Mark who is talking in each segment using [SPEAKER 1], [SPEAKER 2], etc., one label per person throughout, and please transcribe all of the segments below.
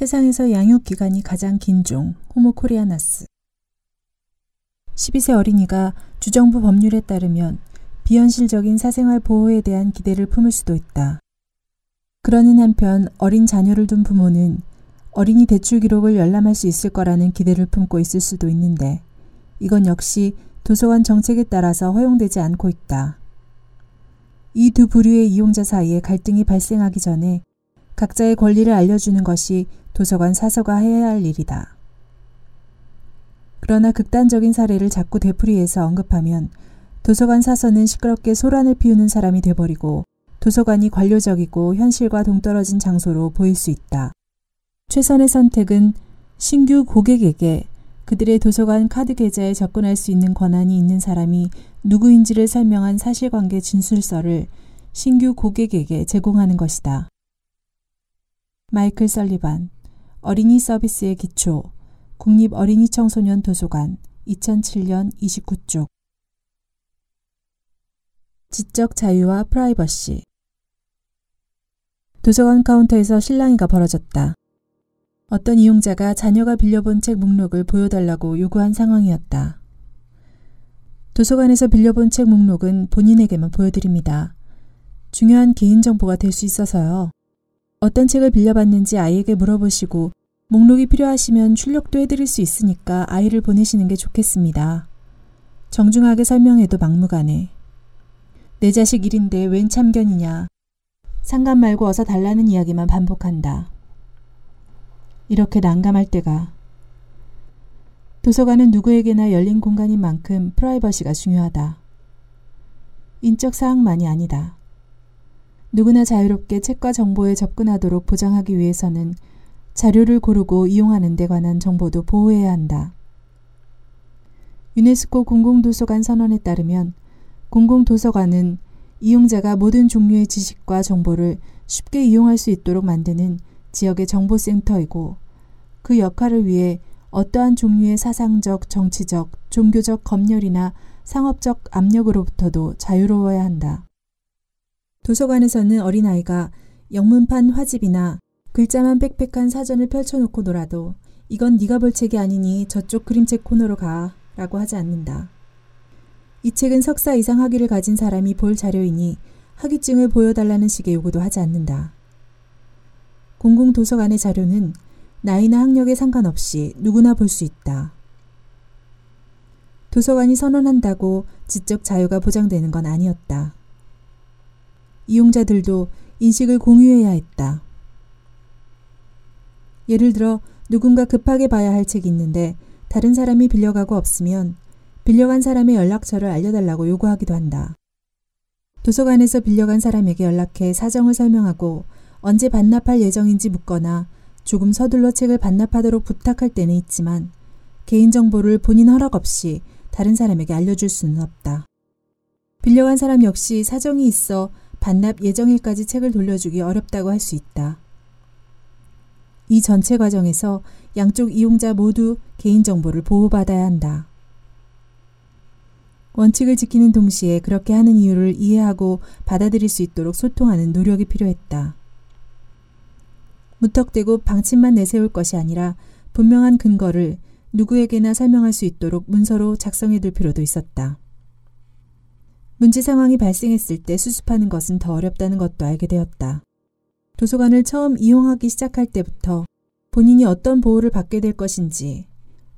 [SPEAKER 1] 세상에서 양육 기간이 가장 긴 종, 호모 코리아나스. 12세 어린이가 주정부 법률에 따르면 비현실적인 사생활 보호에 대한 기대를 품을 수도 있다. 그러는 한편 어린 자녀를 둔 부모는 어린이 대출 기록을 열람할 수 있을 거라는 기대를 품고 있을 수도 있는데 이건 역시 도서관 정책에 따라서 허용되지 않고 있다. 이 두 부류의 이용자 사이에 갈등이 발생하기 전에 각자의 권리를 알려주는 것이 도서관 사서가 해야 할 일이다. 그러나 극단적인 사례를 자꾸 되풀이해서 언급하면 도서관 사서는 시끄럽게 소란을 피우는 사람이 돼버리고 도서관이 관료적이고 현실과 동떨어진 장소로 보일 수 있다. 최선의 선택은 신규 고객에게 그들의 도서관 카드 계좌에 접근할 수 있는 권한이 있는 사람이 누구인지를 설명한 사실관계 진술서를 신규 고객에게 제공하는 것이다. 마이클 설리반, 어린이 서비스의 기초, 국립 어린이 청소년 도서관, 2007년 29쪽. 지적 자유와 프라이버시. 도서관 카운터에서 실랑이가 벌어졌다. 어떤 이용자가 자녀가 빌려본 책 목록을 보여달라고 요구한 상황이었다. 도서관에서 빌려본 책 목록은 본인에게만 보여드립니다. 중요한 개인정보가 될 수 있어서요. 어떤 책을 빌려봤는지 아이에게 물어보시고 목록이 필요하시면 출력도 해드릴 수 있으니까 아이를 보내시는 게 좋겠습니다. 정중하게 설명해도 막무가내. 내 자식 일인데 웬 참견이냐. 상관 말고 어서 달라는 이야기만 반복한다. 이렇게 난감할 때가 도서관은 누구에게나 열린 공간인 만큼 프라이버시가 중요하다. 인적 사항만이 아니다. 누구나 자유롭게 책과 정보에 접근하도록 보장하기 위해서는 자료를 고르고 이용하는 데 관한 정보도 보호해야 한다. 유네스코 공공도서관 선언에 따르면 공공도서관은 이용자가 모든 종류의 지식과 정보를 쉽게 이용할 수 있도록 만드는 지역의 정보센터이고 그 역할을 위해 어떠한 종류의 사상적, 정치적, 종교적 검열이나 상업적 압력으로부터도 자유로워야 한다. 도서관에서는 어린아이가 영문판 화집이나 글자만 빽빽한 사전을 펼쳐놓고 놀아도 이건 네가 볼 책이 아니니 저쪽 그림책 코너로 가 라고 하지 않는다. 이 책은 석사 이상 학위를 가진 사람이 볼 자료이니 학위증을 보여달라는 식의 요구도 하지 않는다. 공공도서관의 자료는 나이나 학력에 상관없이 누구나 볼 수 있다. 도서관이 선언한다고 지적 자유가 보장되는 건 아니었다. 이용자들도 인식을 공유해야 했다. 예를 들어 누군가 급하게 봐야 할 책이 있는데 다른 사람이 빌려가고 없으면 빌려간 사람의 연락처를 알려달라고 요구하기도 한다. 도서관에서 빌려간 사람에게 연락해 사정을 설명하고 언제 반납할 예정인지 묻거나 조금 서둘러 책을 반납하도록 부탁할 때는 있지만 개인정보를 본인 허락 없이 다른 사람에게 알려줄 수는 없다. 빌려간 사람 역시 사정이 있어 반납 예정일까지 책을 돌려주기 어렵다고 할 수 있다. 이 전체 과정에서 양쪽 이용자 모두 개인정보를 보호받아야 한다. 원칙을 지키는 동시에 그렇게 하는 이유를 이해하고 받아들일 수 있도록 소통하는 노력이 필요했다. 무턱대고 방침만 내세울 것이 아니라 분명한 근거를 누구에게나 설명할 수 있도록 문서로 작성해 둘 필요도 있었다. 문제 상황이 발생했을 때 수습하는 것은 더 어렵다는 것도 알게 되었다. 도서관을 처음 이용하기 시작할 때부터 본인이 어떤 보호를 받게 될 것인지,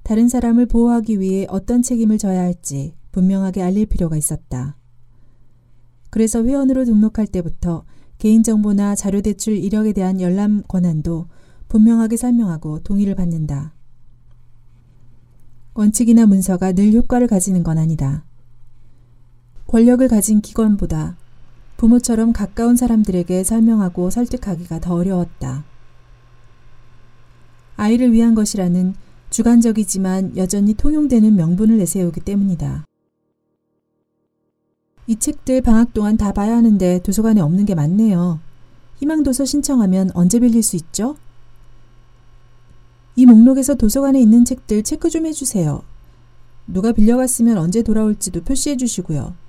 [SPEAKER 1] 다른 사람을 보호하기 위해 어떤 책임을 져야 할지 분명하게 알릴 필요가 있었다. 그래서 회원으로 등록할 때부터 개인정보나 자료 대출 이력에 대한 열람 권한도 분명하게 설명하고 동의를 받는다. 원칙이나 문서가 늘 효과를 가지는 건 아니다. 권력을 가진 기관보다 부모처럼 가까운 사람들에게 설명하고 설득하기가 더 어려웠다. 아이를 위한 것이라는 주관적이지만 여전히 통용되는 명분을 내세우기 때문이다. 이 책들 방학 동안 다 봐야 하는데 도서관에 없는 게 많네요. 희망도서 신청하면 언제 빌릴 수 있죠? 이 목록에서 도서관에 있는 책들 체크 좀 해주세요. 누가 빌려갔으면 언제 돌아올지도 표시해 주시고요.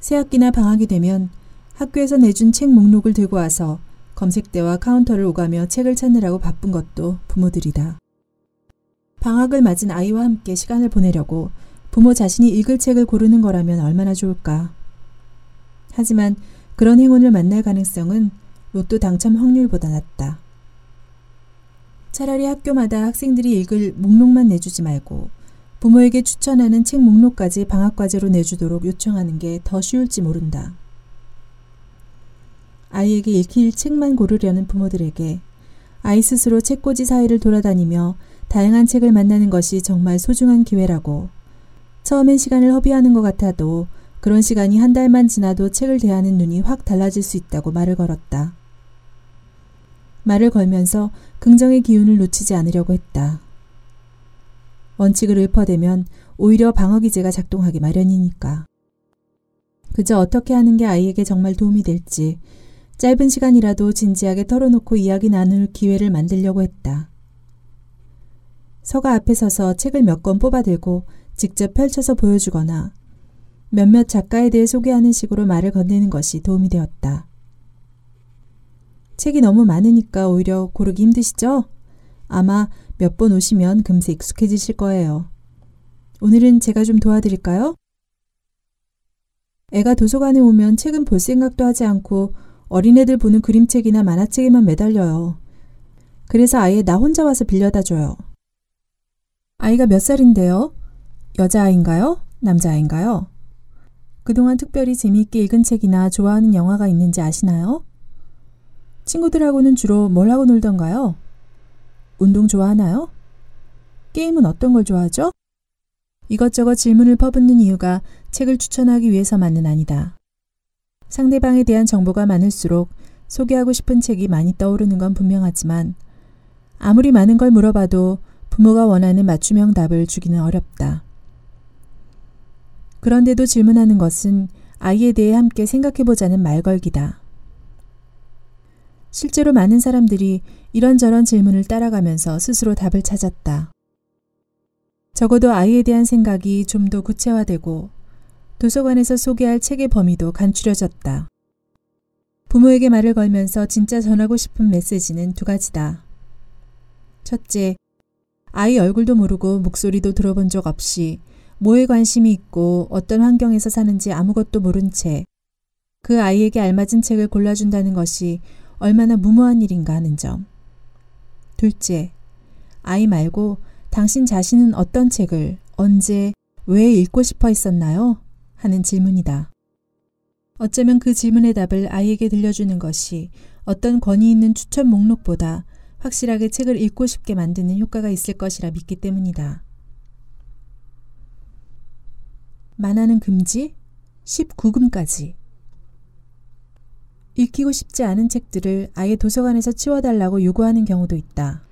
[SPEAKER 1] 새학기나 방학이 되면 학교에서 내준 책 목록을 들고 와서 검색대와 카운터를 오가며 책을 찾느라고 바쁜 것도 부모들이다. 방학을 맞은 아이와 함께 시간을 보내려고 부모 자신이 읽을 책을 고르는 거라면 얼마나 좋을까. 하지만 그런 행운을 만날 가능성은 로또 당첨 확률보다 낮다. 차라리 학교마다 학생들이 읽을 목록만 내주지 말고 부모에게 추천하는 책 목록까지 방학과제로 내주도록 요청하는 게 더 쉬울지 모른다. 아이에게 읽힐 책만 고르려는 부모들에게 아이 스스로 책꽂이 사이를 돌아다니며 다양한 책을 만나는 것이 정말 소중한 기회라고 처음엔 시간을 허비하는 것 같아도 그런 시간이 한 달만 지나도 책을 대하는 눈이 확 달라질 수 있다고 말을 걸었다. 말을 걸면서 긍정의 기운을 놓치지 않으려고 했다. 원칙을 읊어대면 오히려 방어 기제가 작동하기 마련이니까. 그저 어떻게 하는 게 아이에게 정말 도움이 될지 짧은 시간이라도 진지하게 털어놓고 이야기 나눌 기회를 만들려고 했다. 서가 앞에 서서 책을 몇 권 뽑아들고 직접 펼쳐서 보여주거나 몇몇 작가에 대해 소개하는 식으로 말을 건네는 것이 도움이 되었다. 책이 너무 많으니까 오히려 고르기 힘드시죠? 아마 몇 번 오시면 금세 익숙해지실 거예요. 오늘은 제가 좀 도와드릴까요? 애가 도서관에 오면 책은 볼 생각도 하지 않고 어린애들 보는 그림책이나 만화책에만 매달려요. 그래서 아예 나 혼자 와서 빌려다 줘요. 아이가 몇 살인데요? 여자아이인가요? 남자아이인가요? 그동안 특별히 재미있게 읽은 책이나 좋아하는 영화가 있는지 아시나요? 친구들하고는 주로 뭘 하고 놀던가요? 운동 좋아하나요? 게임은 어떤 걸 좋아하죠? 이것저것 질문을 퍼붓는 이유가 책을 추천하기 위해서만은 아니다. 상대방에 대한 정보가 많을수록 소개하고 싶은 책이 많이 떠오르는 건 분명하지만 아무리 많은 걸 물어봐도 부모가 원하는 맞춤형 답을 주기는 어렵다. 그런데도 질문하는 것은 아이에 대해 함께 생각해보자는 말걸기다. 실제로 많은 사람들이 이런저런 질문을 따라가면서 스스로 답을 찾았다. 적어도 아이에 대한 생각이 좀 더 구체화되고 도서관에서 소개할 책의 범위도 간추려졌다. 부모에게 말을 걸면서 진짜 전하고 싶은 메시지는 두 가지다. 첫째, 아이 얼굴도 모르고 목소리도 들어본 적 없이 뭐에 관심이 있고 어떤 환경에서 사는지 아무것도 모른 채 그 아이에게 알맞은 책을 골라준다는 것이 얼마나 무모한 일인가 하는 점. 둘째, 아이 말고 당신 자신은 어떤 책을 언제 왜 읽고 싶어 했었나요? 하는 질문이다. 어쩌면 그 질문의 답을 아이에게 들려주는 것이 어떤 권위 있는 추천 목록보다 확실하게 책을 읽고 싶게 만드는 효과가 있을 것이라 믿기 때문이다. 만화는 금지, 19금까지. 읽히고 싶지 않은 책들을 아예 도서관에서 치워달라고 요구하는 경우도 있다.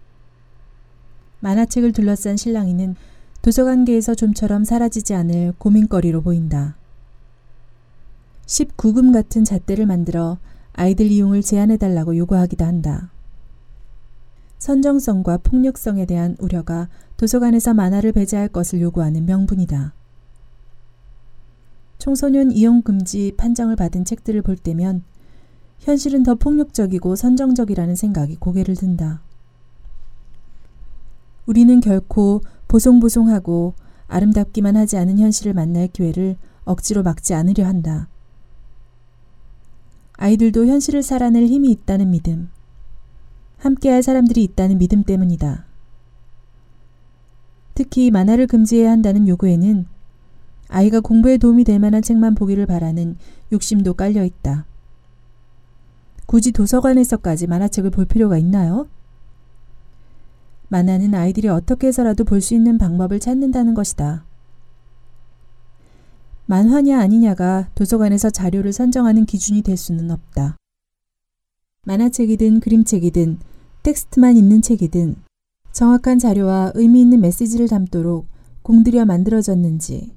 [SPEAKER 1] 만화책을 둘러싼 신랑이는 도서관계에서 좀처럼 사라지지 않을 고민거리로 보인다. 19금 같은 잣대를 만들어 아이들 이용을 제한해달라고 요구하기도 한다. 선정성과 폭력성에 대한 우려가 도서관에서 만화를 배제할 것을 요구하는 명분이다. 청소년 이용 금지 판정을 받은 책들을 볼 때면 현실은 더 폭력적이고 선정적이라는 생각이 고개를 든다. 우리는 결코 보송보송하고 아름답기만 하지 않은 현실을 만날 기회를 억지로 막지 않으려 한다. 아이들도 현실을 살아낼 힘이 있다는 믿음, 함께할 사람들이 있다는 믿음 때문이다. 특히 만화를 금지해야 한다는 요구에는 아이가 공부에 도움이 될 만한 책만 보기를 바라는 욕심도 깔려 있다. 굳이 도서관에서까지 만화책을 볼 필요가 있나요? 만화는 아이들이 어떻게 해서라도 볼 수 있는 방법을 찾는다는 것이다. 만화냐 아니냐가 도서관에서 자료를 선정하는 기준이 될 수는 없다. 만화책이든 그림책이든 텍스트만 있는 책이든 정확한 자료와 의미 있는 메시지를 담도록 공들여 만들어졌는지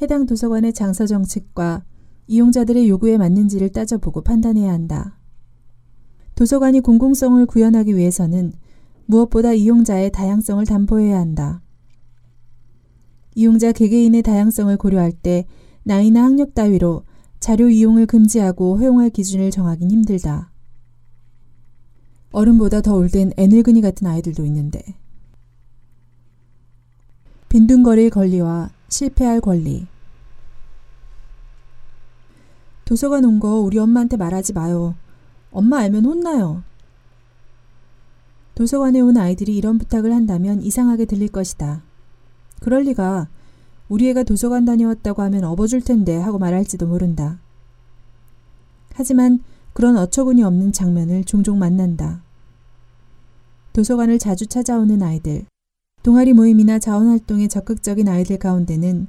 [SPEAKER 1] 해당 도서관의 장서 정책과 이용자들의 요구에 맞는지를 따져보고 판단해야 한다. 도서관이 공공성을 구현하기 위해서는 무엇보다 이용자의 다양성을 담보해야 한다. 이용자 개개인의 다양성을 고려할 때 나이나 학력 따위로 자료 이용을 금지하고 허용할 기준을 정하긴 힘들다. 어른보다 더 올된 애늙은이 같은 아이들도 있는데. 빈둥거릴 권리와 실패할 권리. 도서관 온 거 우리 엄마한테 말하지 마요. 엄마 알면 혼나요. 도서관에 온 아이들이 이런 부탁을 한다면 이상하게 들릴 것이다. 그럴 리가 우리 애가 도서관 다녀왔다고 하면 업어줄 텐데 하고 말할지도 모른다. 하지만 그런 어처구니 없는 장면을 종종 만난다. 도서관을 자주 찾아오는 아이들, 동아리 모임이나 자원활동에 적극적인 아이들 가운데는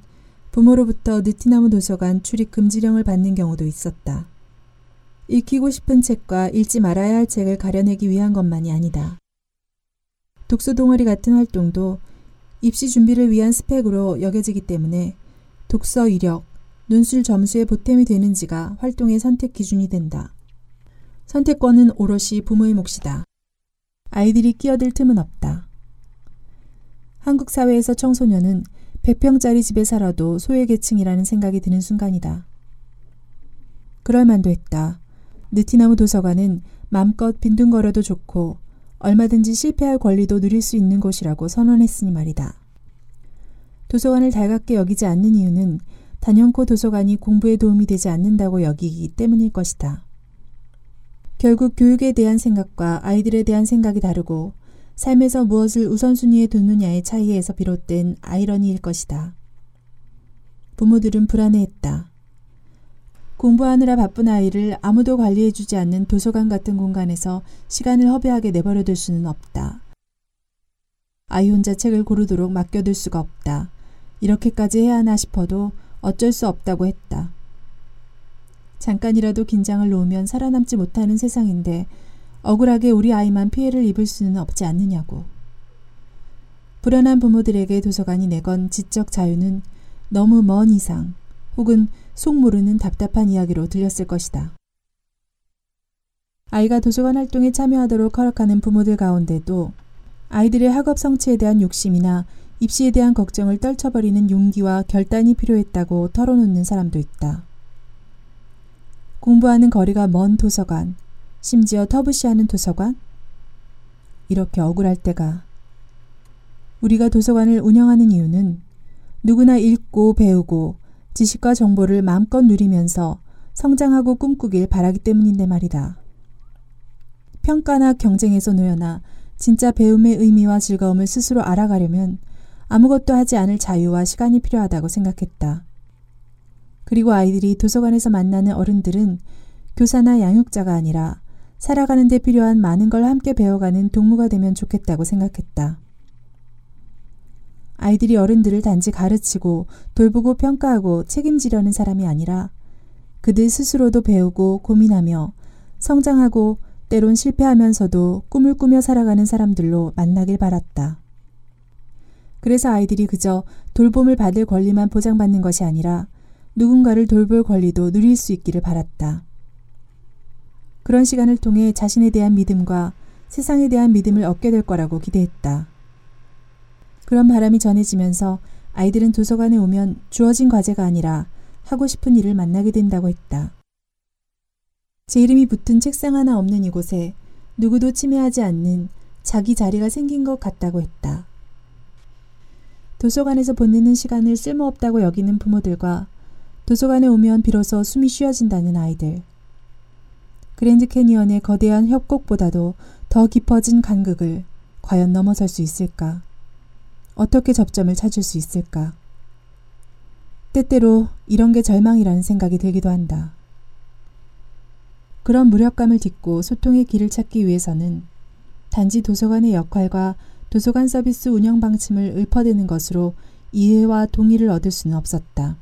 [SPEAKER 1] 부모로부터 느티나무 도서관 출입 금지령을 받는 경우도 있었다. 읽히고 싶은 책과 읽지 말아야 할 책을 가려내기 위한 것만이 아니다. 독서 동아리 같은 활동도 입시 준비를 위한 스펙으로 여겨지기 때문에 독서 이력, 눈술 점수에 보탬이 되는지가 활동의 선택 기준이 된다. 선택권은 오롯이 부모의 몫이다. 아이들이 끼어들 틈은 없다. 한국 사회에서 청소년은 100평짜리 집에 살아도 소외계층이라는 생각이 드는 순간이다. 그럴 만도 했다. 느티나무 도서관은 맘껏 빈둥거려도 좋고 얼마든지 실패할 권리도 누릴 수 있는 곳이라고 선언했으니 말이다. 도서관을 달갑게 여기지 않는 이유는 단연코 도서관이 공부에 도움이 되지 않는다고 여기기 때문일 것이다. 결국 교육에 대한 생각과 아이들에 대한 생각이 다르고 삶에서 무엇을 우선순위에 두느냐의 차이에서 비롯된 아이러니일 것이다. 부모들은 불안해했다. 공부하느라 바쁜 아이를 아무도 관리해주지 않는 도서관 같은 공간에서 시간을 허비하게 내버려둘 수는 없다. 아이 혼자 책을 고르도록 맡겨둘 수가 없다. 이렇게까지 해야 하나 싶어도 어쩔 수 없다고 했다. 잠깐이라도 긴장을 놓으면 살아남지 못하는 세상인데 억울하게 우리 아이만 피해를 입을 수는 없지 않느냐고. 불안한 부모들에게 도서관이 내건 지적 자유는 너무 먼 이상 혹은 속 모르는 답답한 이야기로 들렸을 것이다. 아이가 도서관 활동에 참여하도록 허락하는 부모들 가운데도 아이들의 학업 성취에 대한 욕심이나 입시에 대한 걱정을 떨쳐버리는 용기와 결단이 필요했다고 털어놓는 사람도 있다. 공부하는 거리가 먼 도서관, 심지어 터부시하는 도서관? 이렇게 억울할 때가 우리가 도서관을 운영하는 이유는 누구나 읽고 배우고 지식과 정보를 마음껏 누리면서 성장하고 꿈꾸길 바라기 때문인데 말이다. 평가나 경쟁에서 놓여나 진짜 배움의 의미와 즐거움을 스스로 알아가려면 아무것도 하지 않을 자유와 시간이 필요하다고 생각했다. 그리고 아이들이 도서관에서 만나는 어른들은 교사나 양육자가 아니라 살아가는 데 필요한 많은 걸 함께 배워가는 동무가 되면 좋겠다고 생각했다. 아이들이 어른들을 단지 가르치고 돌보고 평가하고 책임지려는 사람이 아니라 그들 스스로도 배우고 고민하며 성장하고 때론 실패하면서도 꿈을 꾸며 살아가는 사람들로 만나길 바랐다. 그래서 아이들이 그저 돌봄을 받을 권리만 보장받는 것이 아니라 누군가를 돌볼 권리도 누릴 수 있기를 바랐다. 그런 시간을 통해 자신에 대한 믿음과 세상에 대한 믿음을 얻게 될 거라고 기대했다. 그런 바람이 전해지면서 아이들은 도서관에 오면 주어진 과제가 아니라 하고 싶은 일을 만나게 된다고 했다. 제 이름이 붙은 책상 하나 없는 이곳에 누구도 침해하지 않는 자기 자리가 생긴 것 같다고 했다. 도서관에서 보내는 시간을 쓸모없다고 여기는 부모들과 도서관에 오면 비로소 숨이 쉬어진다는 아이들. 그랜드 캐니언의 거대한 협곡보다도 더 깊어진 간극을 과연 넘어설 수 있을까? 어떻게 접점을 찾을 수 있을까? 때때로 이런 게 절망이라는 생각이 들기도 한다. 그런 무력감을 딛고 소통의 길을 찾기 위해서는 단지 도서관의 역할과 도서관 서비스 운영 방침을 읊어대는 것으로 이해와 동의를 얻을 수는 없었다.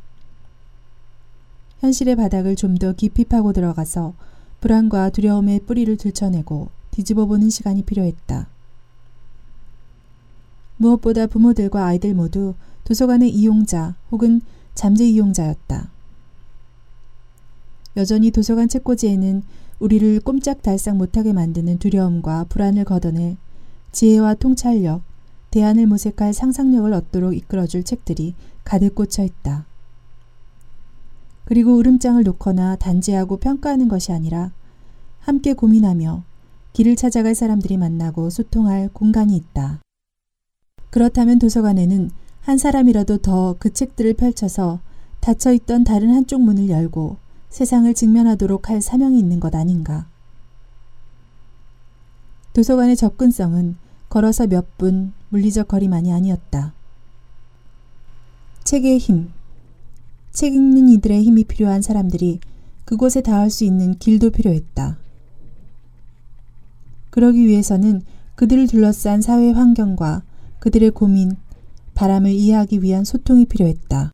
[SPEAKER 1] 현실의 바닥을 좀 더 깊이 파고 들어가서 불안과 두려움의 뿌리를 들춰내고 뒤집어 보는 시간이 필요했다. 무엇보다 부모들과 아이들 모두 도서관의 이용자 혹은 잠재 이용자였다. 여전히 도서관 책꽂이에는 우리를 꼼짝 달싹 못하게 만드는 두려움과 불안을 걷어낼 지혜와 통찰력, 대안을 모색할 상상력을 얻도록 이끌어줄 책들이 가득 꽂혀 있다. 그리고 으름장을 놓거나 단죄하고 평가하는 것이 아니라 함께 고민하며 길을 찾아갈 사람들이 만나고 소통할 공간이 있다. 그렇다면 도서관에는 한 사람이라도 더 그 책들을 펼쳐서 닫혀 있던 다른 한쪽 문을 열고 세상을 직면하도록 할 사명이 있는 것 아닌가. 도서관의 접근성은 걸어서 몇 분 물리적 거리만이 아니었다. 책의 힘. 책 읽는 이들의 힘이 필요한 사람들이 그곳에 닿을 수 있는 길도 필요했다. 그러기 위해서는 그들을 둘러싼 사회 환경과 그들의 고민, 바람을 이해하기 위한 소통이 필요했다.